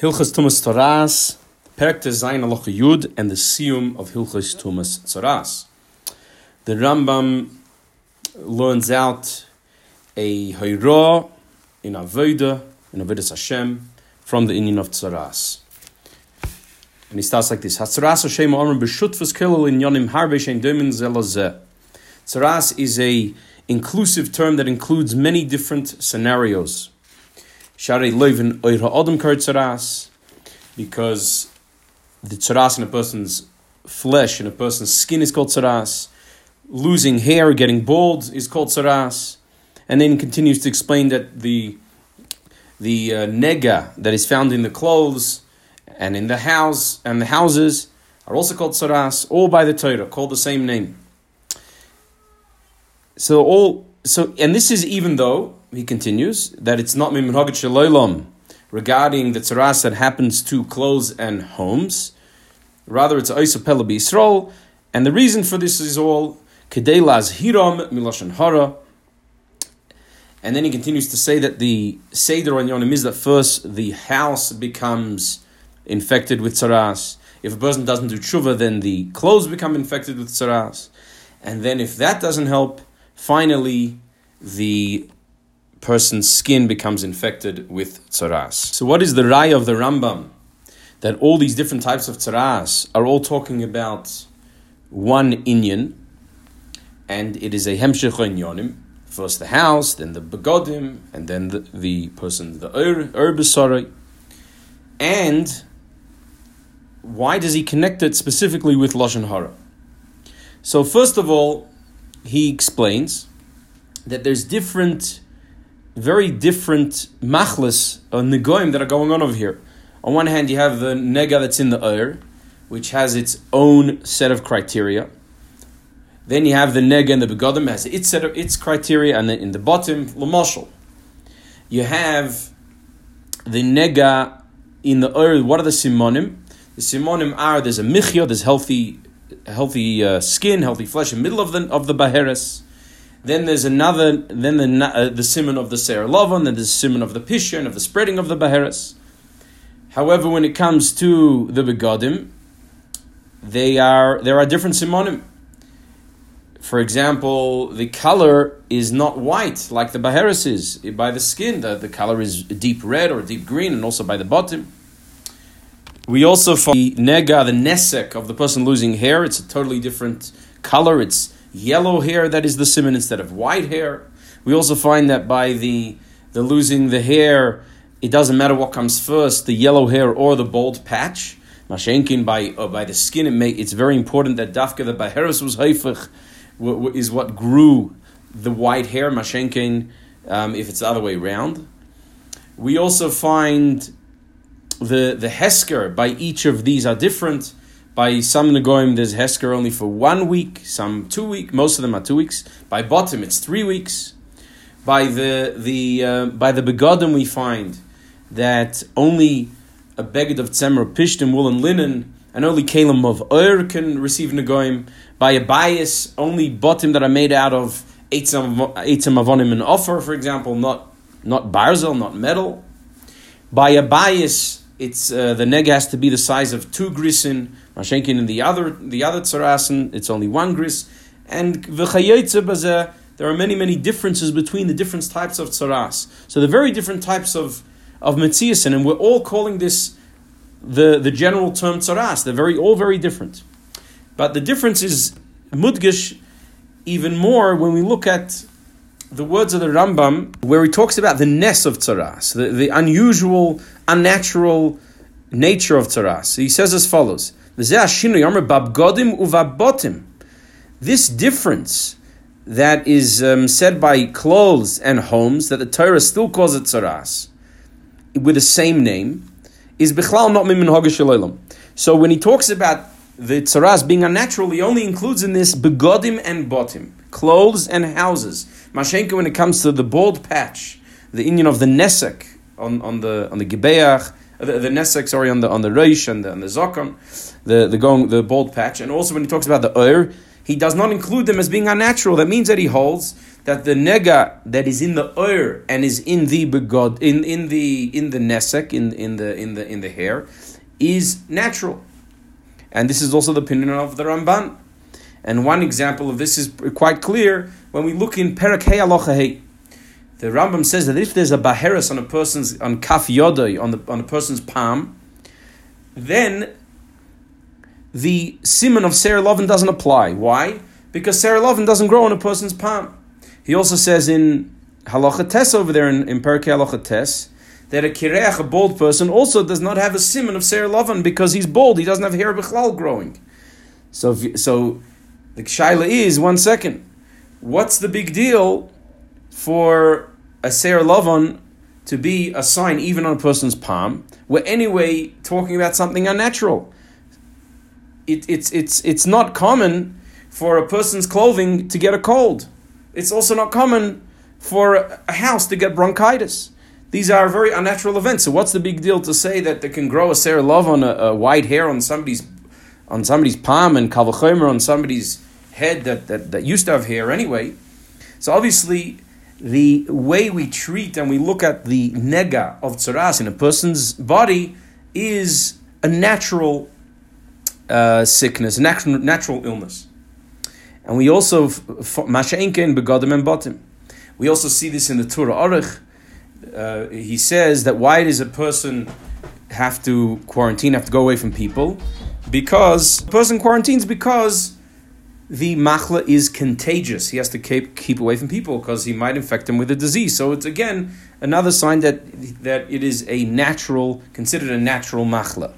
Hilchas Tumas Toras, Perek Tezayin Alocha Yud, and the Siyum of Hilchas Tumas Toras. The Rambam learns out a Hayra in Avodah, in Avodah Hashem, from the Indian of Tzaras. And he starts like this: Hatzaras Hashem Omer b'shutfus kilul in yonim harbe domin zelazeh. Tzaras is a inclusive term that includes many different scenarios. Sharei loivin oira odom tzaras, because the tzaras in a person's flesh, in a person's skin is called tzaras. Losing hair, getting bald is called tzaras. And then he continues to explain that the the uh, nega that is found in the clothes and in the house and the houses are also called tzaras, all by the Torah, called the same name. So all so and this is even though he continues that it's not miminhagit shalolam regarding the tzaras that happens to clothes and homes. Rather, it's Isa Pella Yisrael, and the reason for this is all Kedei Hiram Miloshan Hara. And then he continues to say that the Seder on Yonim is that first the house becomes infected with tzaras. If a person doesn't do tshuva, then the clothes become infected with tzaras. And then if that doesn't help, finally the person's skin becomes infected with tzaras. So what is the raya of the Rambam? That all these different types of tzaras are all talking about one inyan, and it is a hemshech yonim. First the house, then the begodim, and then the, the person, the ur And why does he connect it specifically with Lashon Hara? So first of all, he explains that there's different, very different machlis or negoim that are going on over here. On one hand, you have the nega that's in the ur, which has its own set of criteria. Then you have the nega and the begodim has its set of its criteria, and then in the bottom, lamashal. You have the nega in the ur. What are the simonim? The simonim are there's a michya, there's healthy, healthy uh, skin, healthy flesh in the middle of the of the baheres. Then there's another, then the uh, the simon of the ser then the simon of the pishin, of the spreading of the baheres. However, when it comes to the begodim, they are there are different simonim. For example, the color is not white like the baheres is. By the skin, the, the color is deep red or deep green, and also by the bottom. We also find the nega, the nesek of the person losing hair. It's a totally different color. It's yellow hair that is the simon instead of white hair. We also find that by the the losing the hair, it doesn't matter what comes first, the yellow hair or the bald patch. Mashenkin by by the skin, it may, it's very important that dafka the baheres was haifich is what grew the white hair, mashenkin, um, if it's the other way around. We also find the, the Hesker by each of these are different. By some Nagoim, there's Hesker only for one week, some two weeks, most of them are two weeks. By bottom, it's three weeks. By the, the, uh, by the Begodim, we find that only a beged of tzemer, pishtim, wool, and linen, and only kalim of ur can receive Nagoim by a bias, only bottom that are made out of eitzam avonim and offer, for example, not not barzel, not metal. By a bias, it's uh, the neg has to be the size of two grisin. Mashenkin in the other the other tzarasin, it's only one gris. And v'chayotze there are many many differences between the different types of tzaras. So the very different types of of metziasin, and we're all calling this the the general term tzaras. They're very all very different. But the difference is mudgish even more when we look at the words of the Rambam, where he talks about the ness of tzaras, the, the unusual, unnatural nature of tzaras. He says as follows: This difference that is um, said by clothes and homes that the Torah still calls it tzaras with the same name is bichlal not mimin So when he talks about the tzaras being unnatural, he only includes in this begodim and botim, clothes and houses. Mashenka, when it comes to the bald patch, the Indian of the nesek on, on the on the gibeach, the, the nesek, sorry, on the on the reish and the, on the zokon, the the going the bald patch, and also when he talks about the ur, he does not include them as being unnatural. That means that he holds that the nega that is in the oir and is in the begod in, in the in the nesek in in the in the in the hair is natural, and this is also the opinion of the Ramban. And one example of this is quite clear when we look in Perak Hey Hey. The Rambam says that if there's a baheris on a person's on kaf yodai on the on a person's palm, then the simon of Sarah doesn't apply. Why? Because Sarah doesn't grow on a person's palm. He also says in Halacha Tes over there in, in Perkei Halacha Tes that a kireach, a bald person, also does not have a simon of Sarah because he's bald. He doesn't have hair bichlal growing. So, so the shaila is one second. What's the big deal for a Sarah Lovan to be a sign even on a person's palm? We're anyway talking about something unnatural. It, it's, it's, it's not common for a person's clothing to get a cold. It's also not common for a house to get bronchitis. These are very unnatural events. So what's the big deal to say that they can grow a Sarah love on a, a white hair on somebody's on somebody's palm and kavachomer on somebody's head that, that, that used to have hair anyway? So obviously the way we treat and we look at the nega of tsaras in a person's body is a natural uh, sickness, a natural, natural illness. And we also, Masha'inkin begodim and botim. We also see this in the Torah Aruch. Uh, he says that why does a person have to quarantine, have to go away from people? Because a person quarantines because the machla is contagious. He has to keep, keep away from people because he might infect them with a disease. So it's again another sign that that it is a natural, considered a natural machla.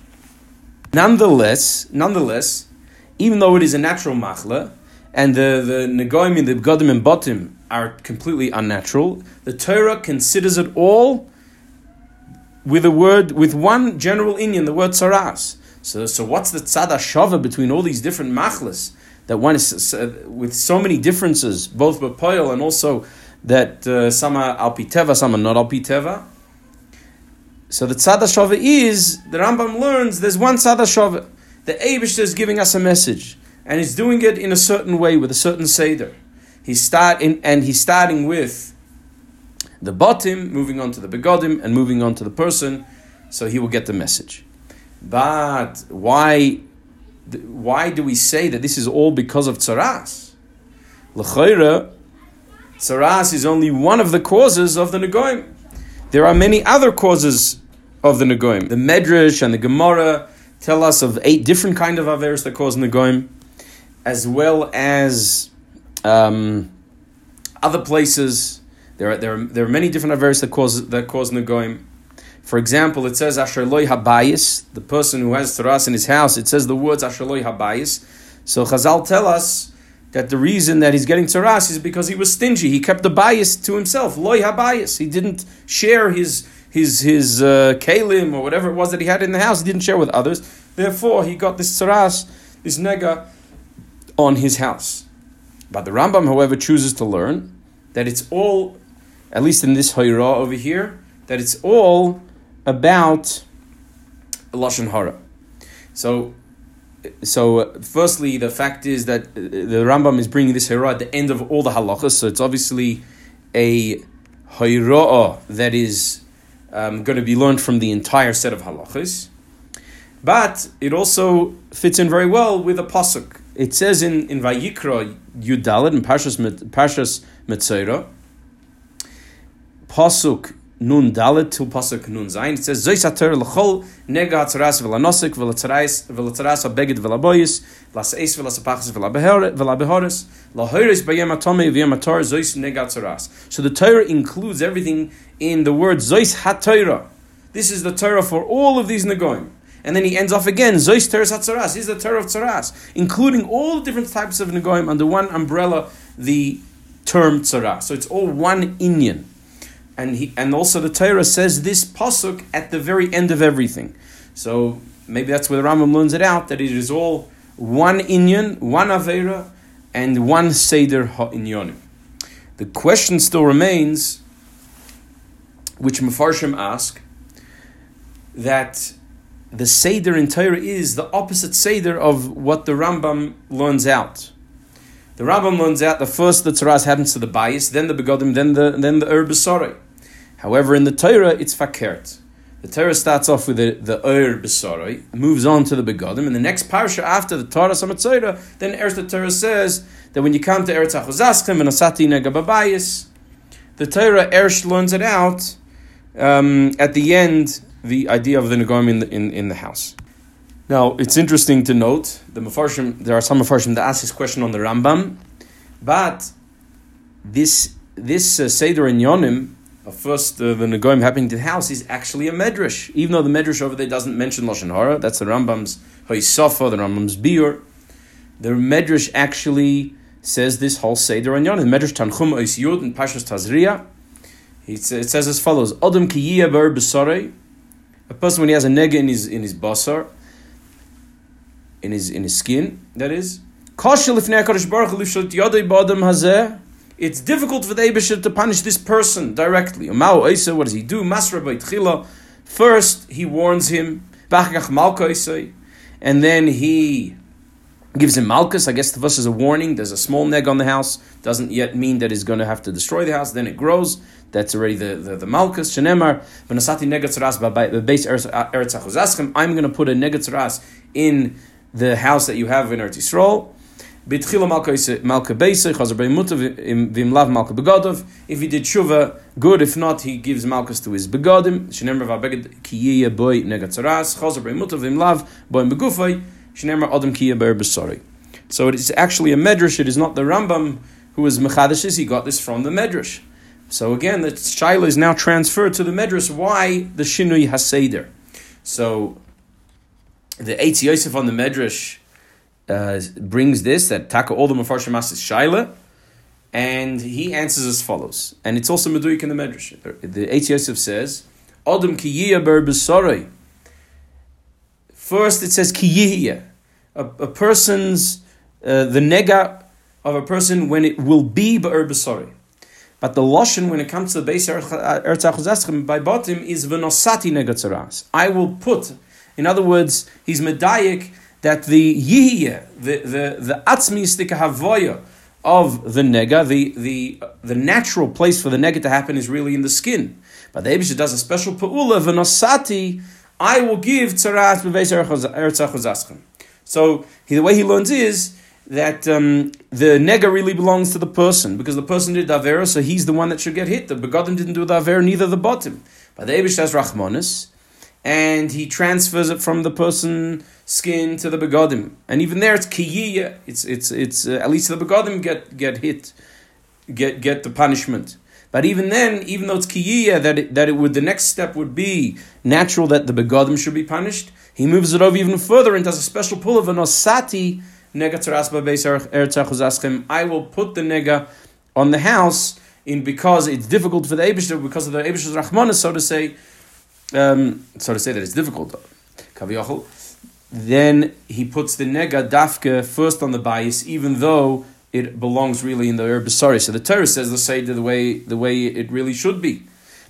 Nonetheless, nonetheless, even though it is a natural machla, and the the negoim the godim and botim are completely unnatural. The Torah considers it all with a word with one general inyan, the word saras. So, so what's the tzada shava between all these different machlas that one is uh, with so many differences, both b'poil and also that uh, some are al piteva, some are not al piteva. So the tzada shava is the Rambam learns there's one tzada shava. The Eibush is giving us a message and he's doing it in a certain way with a certain seder. He's start in, and he's starting with the bottom, moving on to the begodim, and moving on to the person, so he will get the message. But why? Why do we say that this is all because of tzaras? L'chayra, tzaras is only one of the causes of the negoim. There are many other causes of the negoim. The Medrash and the Gemara tell us of eight different kind of averes that cause negoim as well as um, other places. There are, there, are, there are many different averis that cause that cause negoim. For example, it says Asherloi Habayis, the person who has Taras in his house, it says the words Asherloi Habayis. So Chazal tell us that the reason that he's getting Taras is because he was stingy. He kept the bias to himself. Loi Habayis. He didn't share his his his uh, kalim or whatever it was that he had in the house. He didn't share with others. Therefore, he got this Taras, this nega, on his house. But the Rambam, however, chooses to learn that it's all, at least in this Hayra over here, that it's all about Lashon Hara. So, so uh, firstly, the fact is that uh, the Rambam is bringing this Hayra at the end of all the halachas, so it's obviously a Hayra that is um, going to be learned from the entire set of halachas. But it also fits in very well with a pasuk it says in, in Vayikra Yudalad in Parshas, Parshas Metzora, Pasuk Nun Dalet to Pasuk Nun Zayin, it says, Zois HaTor L'chol Nega HaTzaras V'lanosik V'latzaras HaBeged V'laboyis V'laseis V'lasapachas V'labehoris L'hoiris Bayem HaTome V'yem HaTor Zois Nega HaTzaras So the Torah includes everything in the word Zois HaTorah. This is the Torah for all of these Negoim. And then he ends off again, Zois Teres HaTzaras. He's the Torah of Tzaras, including all the different types of Negoim under one umbrella, the term Tzara. So it's all one Inyan. And, he, and also the Torah says this pasuk at the very end of everything. So maybe that's where the Rambam learns it out, that it is all one Inyan, one Avera, and one Seder HaInyonim. The question still remains, which Mefarshim ask, that the Seder in Torah is the opposite Seder of what the Rambam learns out. The Rambam learns out the first the tzaras happens to the bias, then the begodim, then the then the ur However, in the Torah, it's fakert. The Torah starts off with the, the b'soroi, moves on to the begodim, and the next parsha after the Torah Samatzayra, then Eretz the Torah says that when you come to Eretz Achozaschem and Asati Negababayis, the Torah Ersh learns it out um, at the end, the idea of the Negom in the, in, in the house. Now, it's interesting to note, the Mefarshim, there are some Mefarshim that ask this question on the Rambam, but this, this uh, Seder in Yonim, first uh, the Negoim happening to the house is actually a medrash, even though the medrash over there doesn't mention lashon hara. That's the Rambam's Hoisafa, the Rambam's Biur. The medrash actually says this whole seder on. The medrash Tanchum Ois Yud and Pashas Tazria. It says as follows: Adam ber. A person when he has a nega in his in his basar, in his in his skin, that is. Kashel if Baruch yadei b'adam hazeh it's difficult for the Abishah to punish this person directly. Umao Isa, what does he do? Masra First, he warns him, and then he gives him malchus. I guess the verse is a warning. There's a small neg on the house. Doesn't yet mean that he's going to have to destroy the house. Then it grows. That's already the, the, the malchus. Shenemar, I'm going to put a negatzaras in the house that you have in Eretz Yisrael. Bitchila malka beise, chazer bei mutav, vim lav malka begodov. If he did shuva, good. If not, he gives malchus to his begodim. Shenemar v'abeged kiyiyah boy negatzaras, chazer bei mutav, vim lav boy begufay. Shenemar adam kiyiyah ber besori. So it is actually a medrash. It is not the Rambam who was mechadishes. He got this from the medrash. So again, the shaila is now transferred to the medrash. Why the shinui haseder? So the Eitz Yosef on the medrash uh, brings this that Taka all the Mefarshim is Shaila, and he answers as follows. And it's also Meduik in the Medrash. The Eitz Yosef says, Adam kiyiyah ber. First, it says kiyiyah, a, a person's uh, the nega of a person when it will be ber besorei. But the lashon when it comes to the base eretz by bottom is v'nosati negatzaras. I will put. In other words, he's medayik that the yihya, the the the havoya of the nega, the the the natural place for the nega to happen is really in the skin. But the Abisha does a special pa'ula v'nosati. I will give tzarat b'veis So he, the way he learns is that um, the nega really belongs to the person because the person did davera, so he's the one that should get hit. The begodim didn't do davera, neither the bottom. But the Abish has rachmanis, and he transfers it from the person skin to the begodim, and even there it's kiyiyah. It's it's it's uh, at least the begodim get get hit, get get the punishment. But even then, even though it's kiyiyah, that it, that it would the next step would be natural that the begodim should be punished. He moves it over even further and does a special pull of an osati I will put the nega on the house in because it's difficult for the Abishah, because of the Abishah's Rahman, so to say, um, so to say that it's difficult. Then he puts the nega dafka first on the bias, even though it belongs really in the herbisari. So the Torah says the the way the way it really should be.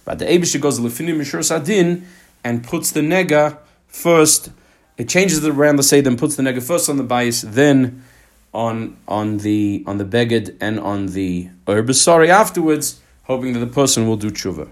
But the Abisha goes lefinim mishur sadin and puts the nega first. It changes it around the say, then puts the nega first on the bias, then on on the on the beged and on the herbisari afterwards, hoping that the person will do tshuva.